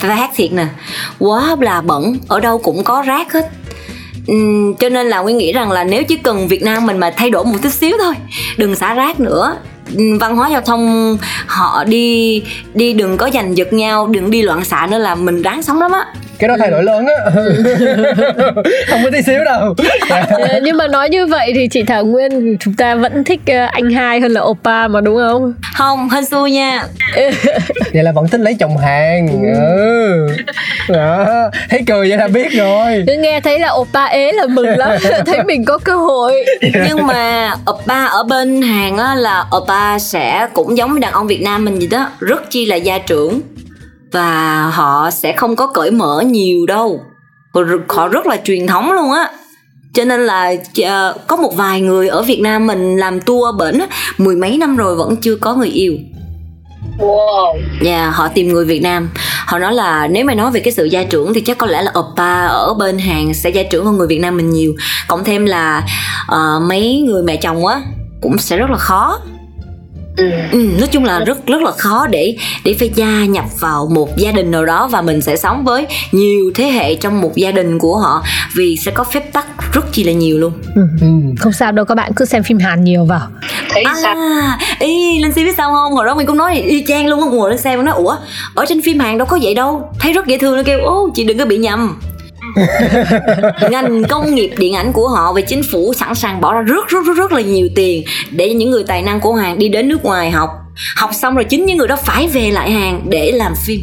ta hát thiệt nè. Quá là bẩn Ở đâu cũng có rác hết Ừ, cho nên là Nguyên nghĩ rằng là nếu chỉ cần Việt Nam mình mà thay đổi một chút xíu thôi, Đừng xả rác nữa văn hóa giao thông họ đi đi đừng có giành giật nhau đừng đi loạn xạ nữa là mình ráng sống lắm á. Cái đó thay đổi lớn á. Không có tí xíu đâu. Ờ, nhưng mà nói như vậy thì chị Thảo Nguyên chúng ta vẫn thích ờ, anh hai hơn là oppa mà đúng không? không hên xui nha. Vậy là vẫn thích lấy chồng hàng. Ừ. Đó. Thấy cười vậy là biết rồi. Cứ nghe thấy là oppa ế là mừng lắm, thấy mình có cơ hội. nhưng mà oppa ở bên Hàn á là oppa sẽ cũng giống như đàn ông Việt Nam mình vậy đó rất chi là gia trưởng. Và họ sẽ không có cởi mở nhiều đâu. Họ rất là truyền thống luôn á. Cho nên là ờ, có một vài người ở Việt Nam mình làm tour bển mười mấy năm rồi vẫn chưa có người yêu. Wow. Dạ, họ tìm người Việt Nam. Họ nói là nếu mà nói về cái sự gia trưởng Thì chắc có lẽ là oppa ở bên Hàn Sẽ gia trưởng hơn người Việt Nam mình nhiều. Cộng thêm là ờ, mấy người mẹ chồng á Cũng sẽ rất là khó Ừ, nói chung là rất rất là khó để để phải gia nhập vào một gia đình nào đó và mình sẽ sống với nhiều thế hệ trong một gia đình của họ vì sẽ có phép tắc rất chi là nhiều luôn ừ. Không sao đâu các bạn cứ xem phim Hàn nhiều vào. Thấy sao? À, ý Linh Si biết sao không? Hồi đó mình cũng nói y chang luôn á, ngồi lên xem nói ủa, ở trên phim Hàn đâu có vậy đâu. Thấy rất dễ thương nó kêu, ô chị đừng có bị nhầm. ngành công nghiệp điện ảnh của họ và chính phủ sẵn sàng bỏ ra rất rất rất rất là nhiều tiền để những người tài năng của hàng đi đến nước ngoài học. Học xong rồi chính những người đó phải về lại hàng để làm phim.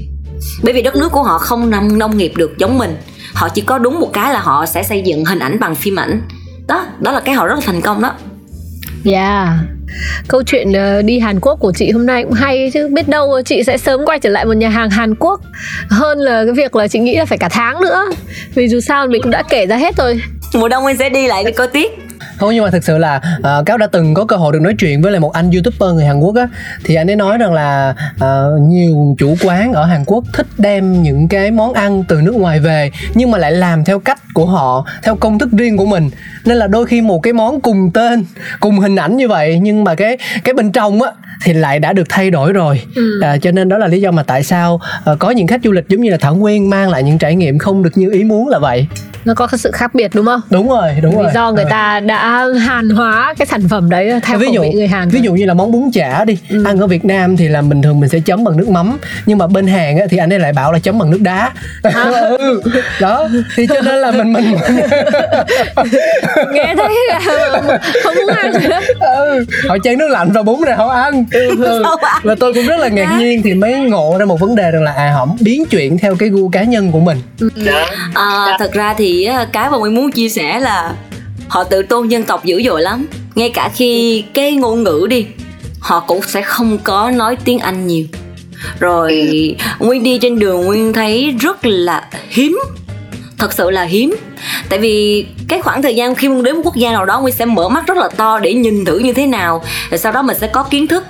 Bởi vì đất nước của họ không nông nông nghiệp được giống mình. Họ chỉ có đúng một cái là họ sẽ xây dựng hình ảnh bằng phim ảnh. Đó đó là cái họ rất là thành công đó. Yeah. Câu chuyện ờ, đi Hàn Quốc của chị hôm nay cũng hay chứ, biết đâu chị sẽ sớm quay trở lại một nhà hàng Hàn Quốc hơn là cái việc là chị nghĩ là phải cả tháng nữa. Vì dù sao mình cũng đã kể ra hết rồi. mùa đông mình sẽ đi lại để coi tiếp không nhưng mà thực sự là uh, cáo đã từng có cơ hội được nói chuyện với lại một anh youtuber người hàn quốc á. Thì anh ấy nói rằng là uh, nhiều chủ quán ở hàn quốc thích đem những cái món ăn từ nước ngoài về nhưng mà lại làm theo cách của họ theo công thức riêng của mình. Nên là đôi khi một cái món cùng tên cùng hình ảnh như vậy nhưng mà cái cái bên trong á thì lại đã được thay đổi rồi. Ừ. à, cho nên đó là lý do mà tại sao ờ, có những khách du lịch giống như là thảo nguyên mang lại những trải nghiệm không được như ý muốn là vậy. Nó có sự khác biệt đúng không? đúng rồi đúng Vì rồi. do người ta đã hàn hóa cái sản phẩm đấy theo ví dụ vị người Hàn. ví dụ như là món bún chả đi Ừ. ăn ở Việt Nam thì là bình thường mình sẽ chấm bằng nước mắm nhưng mà bên Hàn á, thì anh ấy lại bảo là chấm bằng nước đá À. ừ. đó thì cho nên là mình mình nghe thấy là không muốn ăn rồi đó. ừ. họ chan nước lạnh vào bún này họ ăn ừ. và tôi cũng rất là ngạc nhiên thì mới ngộ ra một vấn đề rằng là à họ biến chuyện theo cái gu cá nhân của mình à, thật ra thì cái mà mình muốn chia sẻ là họ tự tôn dân tộc dữ dội lắm. Ngay cả khi cái ngôn ngữ đi họ cũng sẽ không có nói tiếng anh nhiều. Rồi nguyên đi trên đường nguyên thấy rất là hiếm. Thật sự là hiếm. Tại vì cái khoảng thời gian khi mình đến một quốc gia nào đó nguyên sẽ mở mắt rất là to để nhìn thử như thế nào. Rồi sau đó mình sẽ có kiến thức.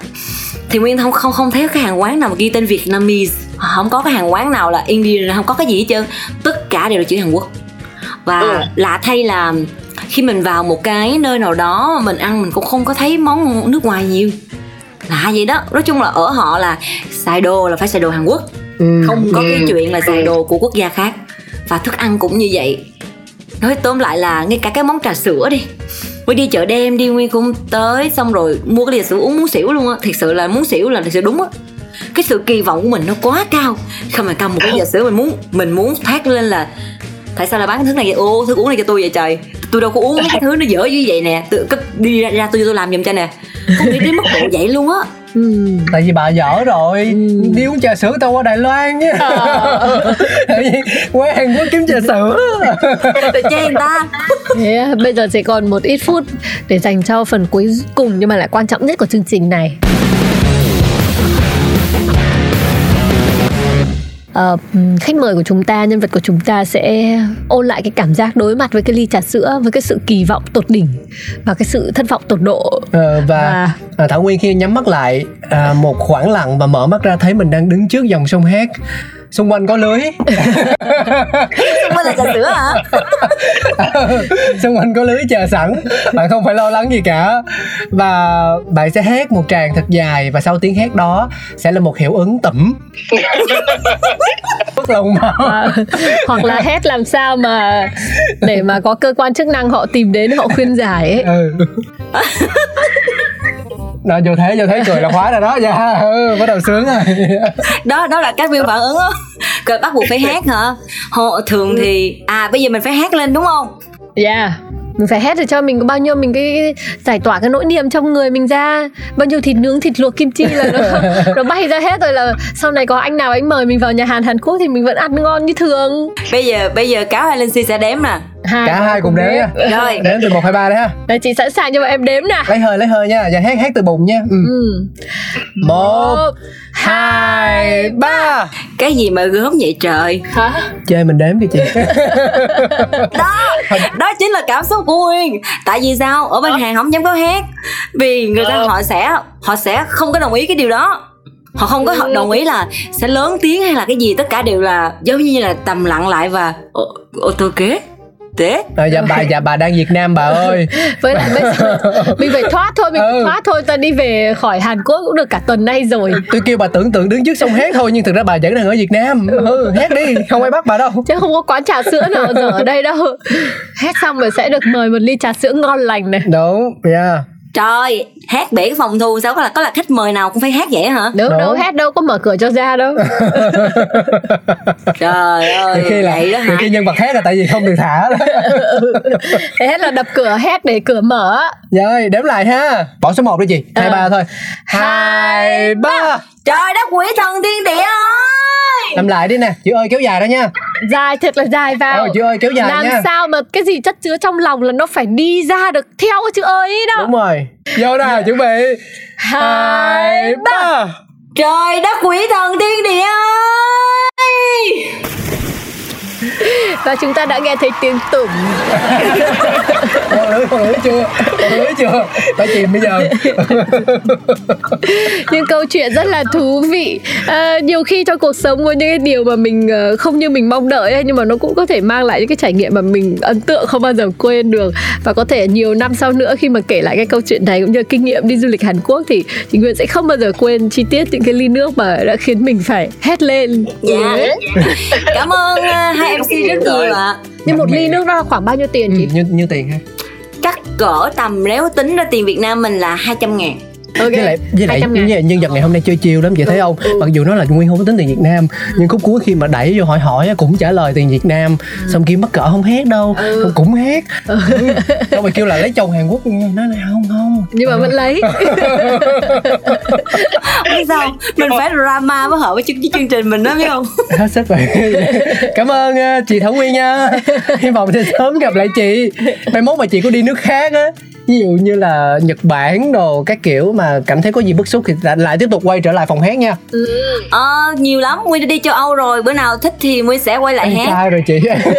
Thì nguyên không không không thấy cái hàng quán nào mà ghi tên Vietnamese. Không có cái hàng quán nào là Indian không có cái gì hết trơn. Tất cả đều là chữ Hàn Quốc. Và lạ thay là khi mình vào một cái nơi nào đó mình ăn mình cũng không có thấy món nước ngoài nhiều. Lạ vậy đó. Nói chung là ở họ là xài đồ là phải xài đồ Hàn Quốc. Ừ. không có cái chuyện là xài đồ của quốc gia khác. Và thức ăn cũng như vậy. Nói tóm lại là ngay cả cái món trà sữa đi. Nguyên đi chợ đêm đi Nguyên cũng tới xong rồi mua cái ly sữa uống muốn xỉu luôn á. Thật sự là muốn xỉu là thật sự đúng á. Cái sự kỳ vọng của mình nó quá cao. Không mà cầm một cái trà sữa mình muốn mình muốn thét lên là tại sao lại bán cái thứ này vậy? Ô thức uống này cho tôi vậy trời tôi đâu có uống mấy cái thứ nó dở như vậy nè. Tự cất đi ra, ra tôi tôi làm giùm cho nè. Không nghĩ đến mức độ vậy luôn á. Ừ. tại vì bà dở rồi. Đi uống trà sữa tao qua Đài Loan nhé tại vì qua Hàn Quốc kiếm trà sữa. Tự chê người ta. À, bây giờ chỉ còn một ít phút để dành cho phần cuối cùng nhưng mà lại quan trọng nhất của chương trình này. Ờ, khách mời của chúng ta, nhân vật của chúng ta sẽ ôn lại cái cảm giác đối mặt với cái ly trà sữa, với cái sự kỳ vọng tột đỉnh và cái sự thất vọng tột độ. Ờ, và À. à, Thảo Nguyên khi nhắm mắt lại à, một khoảng lặng và mở mắt ra thấy mình đang đứng trước dòng sông Hét xung quanh có lưới. Mới là trà sữa hả? Xung quanh có lưới chờ sẵn. Bạn không phải lo lắng gì cả. Và bạn sẽ hét một tràng thật dài và sau tiếng hét đó sẽ là một hiệu ứng tẩm. Bất lòng màu À, hoặc là hét làm sao mà để mà có cơ quan chức năng họ tìm đến họ khuyên giải. Ấy. ừ. nó vô thế vô thế cười là khóa rồi đó dạ. Ừ, bắt đầu sướng rồi. Đó đó là các viên phản ứng á. Rồi bắt buộc phải hát hả? Hồ, thường thì à bây giờ mình phải hát lên đúng không? Yeah mình phải hét để cho mình có bao nhiêu mình cái giải tỏa cái nỗi niềm trong người mình ra. Bao nhiêu thịt nướng thịt luộc kim chi là nó, nó bay ra hết rồi là sau này có anh nào anh mời mình vào nhà hàng Hàn Quốc thì mình vẫn ăn ngon như thường. Bây giờ bây giờ cáo hay linh si sẽ đếm nè. Hai. Cả hai cùng đếm nha. Rồi. Đếm từ một hai ba đấy ha. Đây chị sẵn sàng cho bọn em đếm nè. Lấy hơi lấy hơi nha. Và hát hát từ bụng nha. Ừ. ừ. một hai ba. Cái gì mà gớm vậy trời? Hả? Chơi mình đếm đi chị. Đó đó chính là cảm xúc của nguyên. Tại vì sao? Ở bên hàng không dám có hát. Vì người ta họ sẽ họ sẽ không có đồng ý cái điều đó. Họ không có đồng ý là sẽ lớn tiếng hay là cái gì tất cả đều là giống như là tầm lặng lại và ô, ô tô kế thế à, dạ bà dạ bà đang Việt Nam bà ơi. Với lại bây giờ mình phải thoát thôi mình Ừ. thoát thôi ta đi về khỏi Hàn Quốc cũng được cả tuần nay rồi. Tôi kêu bà tưởng tượng đứng trước sông hát thôi nhưng thực ra bà vẫn đang ở Việt Nam. Ừ, hát đi không ai bắt bà đâu. Chứ không có quán trà sữa nào giờ ở đây đâu. Hết xong rồi sẽ được mời một ly trà sữa ngon lành này. Đúng yeah. Trời hát bể cái phòng thu sao có là có là khách mời nào cũng phải hát vậy hả? Đâu Đúng. đâu. hết đâu có mở cửa cho ra đâu. Trời ơi khi là vậy đó hả? khi nhân vật hát là tại vì không được thả đó. Hết là đập cửa hét để cửa mở. Rồi đếm lại ha. Bỏ số 1 đi chị. Hai Ờ. ba thôi. Hai ba. trời đất quỷ thần thiên địa ơi! Làm lại đi nè chữ ơi kéo dài đó nha. Dài thật là dài vào. Ờ, chữ ơi kéo dài làm nha. sao mà cái gì chất chứa trong lòng là nó phải đi ra được theo cái chữ ơi ấy đó. Đúng rồi vô nè chuẩn bị. Hai ba. Trời đất quỷ thần thiên địa ơi và chúng ta đã nghe thấy tiếng tủm. Còn lưới còn lưới chưa? Còn lưới chưa? Phải chìm bây giờ. Những câu chuyện rất là thú vị. À, nhiều khi trong cuộc sống có những cái điều mà mình ờ, không như mình mong đợi ấy, nhưng mà nó cũng có thể mang lại những cái trải nghiệm mà mình ấn tượng không bao giờ quên được. Và có thể nhiều năm sau nữa khi mà kể lại cái câu chuyện này cũng như kinh nghiệm đi du lịch Hàn Quốc thì chị Nguyên sẽ không bao giờ quên chi tiết những cái ly nước mà đã khiến mình phải hét lên. Dạ. Cảm ơn uh, hai mc rất nhiều ạ. Nhưng một ly nước đó là khoảng bao nhiêu tiền ừ, chị như, như tiền ha chắc cỡ tầm nếu tính ra tiền Việt Nam mình là 200 ngàn ok. Với lại với lại 200 ngàn. nhân vật này hôm nay chơi chiêu lắm chị thấy không? Mặc dù nó là nguyên không tính tiền Việt Nam nhưng khúc cuối khi mà đẩy vô hỏi hỏi cũng trả lời tiền Việt Nam. Xong kêu mắc cỡ không hát đâu Ừ. cũng hát ừ. xong rồi kêu là lấy chồng Hàn Quốc nói là không không. Nhưng mà vẫn lấy. Biết sao mình phải drama mới hợp với chương, với chương trình mình đó biết không? Hết sức rồi. Cảm ơn ờ, chị Thảo Nguyên nha. Hy vọng sẽ sớm gặp lại chị. Mai mốt mà chị có đi nước khác á ví dụ như là Nhật Bản đồ các kiểu mà cảm thấy có gì bức xúc thì lại- lại tiếp tục quay trở lại phòng hát nha. Ờ nhiều lắm. Nguyên đã đi châu âu rồi. Bữa nào thích thì nguyên sẽ quay lại em hát. sai rồi chị. Yeah.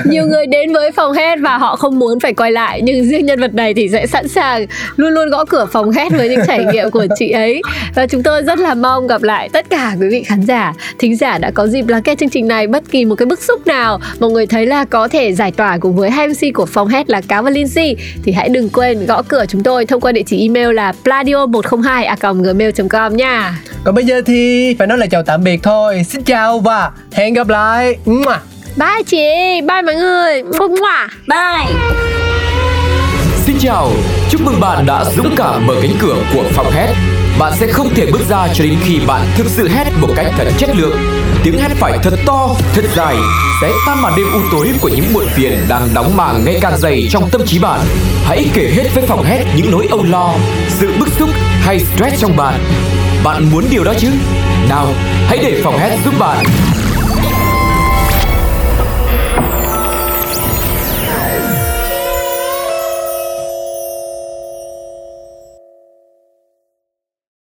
Nhiều người đến với phòng hét và họ không muốn phải quay lại nhưng riêng nhân vật này thì sẽ sẵn sàng luôn luôn gõ cửa phòng hét với những trải nghiệm của chị ấy. Và chúng tôi rất là mong gặp lại tất cả quý vị khán giả thính giả đã có dịp lắng nghe chương trình này bất kỳ một cái bức xúc nào mọi người thấy là có thể giải tỏa cùng với hai MC của phòng hét là Cáo và Lindsay thì hãy đừng quên gõ cửa chúng tôi thông qua địa chỉ email là pladio 102 gmail.com nha. Còn bây giờ thì phải nói là chào tạm biệt thôi. Xin chào và hẹn gặp lại. Bye chị, bye mọi người. Bye. Xin chào, chúc mừng bạn đã dũng cảm mở cánh cửa của phòng hét. Bạn sẽ không thể bước ra cho đến khi bạn thực sự hét một cách thật chất lượng. Tiếng hét phải thật to, thật dài, sẽ tan màn đêm u tối của những muộn phiền đang đóng màng ngày càng dày trong tâm trí bạn. Hãy kể hết với phòng hét những nỗi âu lo, sự bức xúc hay stress trong bạn. Bạn muốn điều đó chứ? Nào, hãy để phòng hét giúp bạn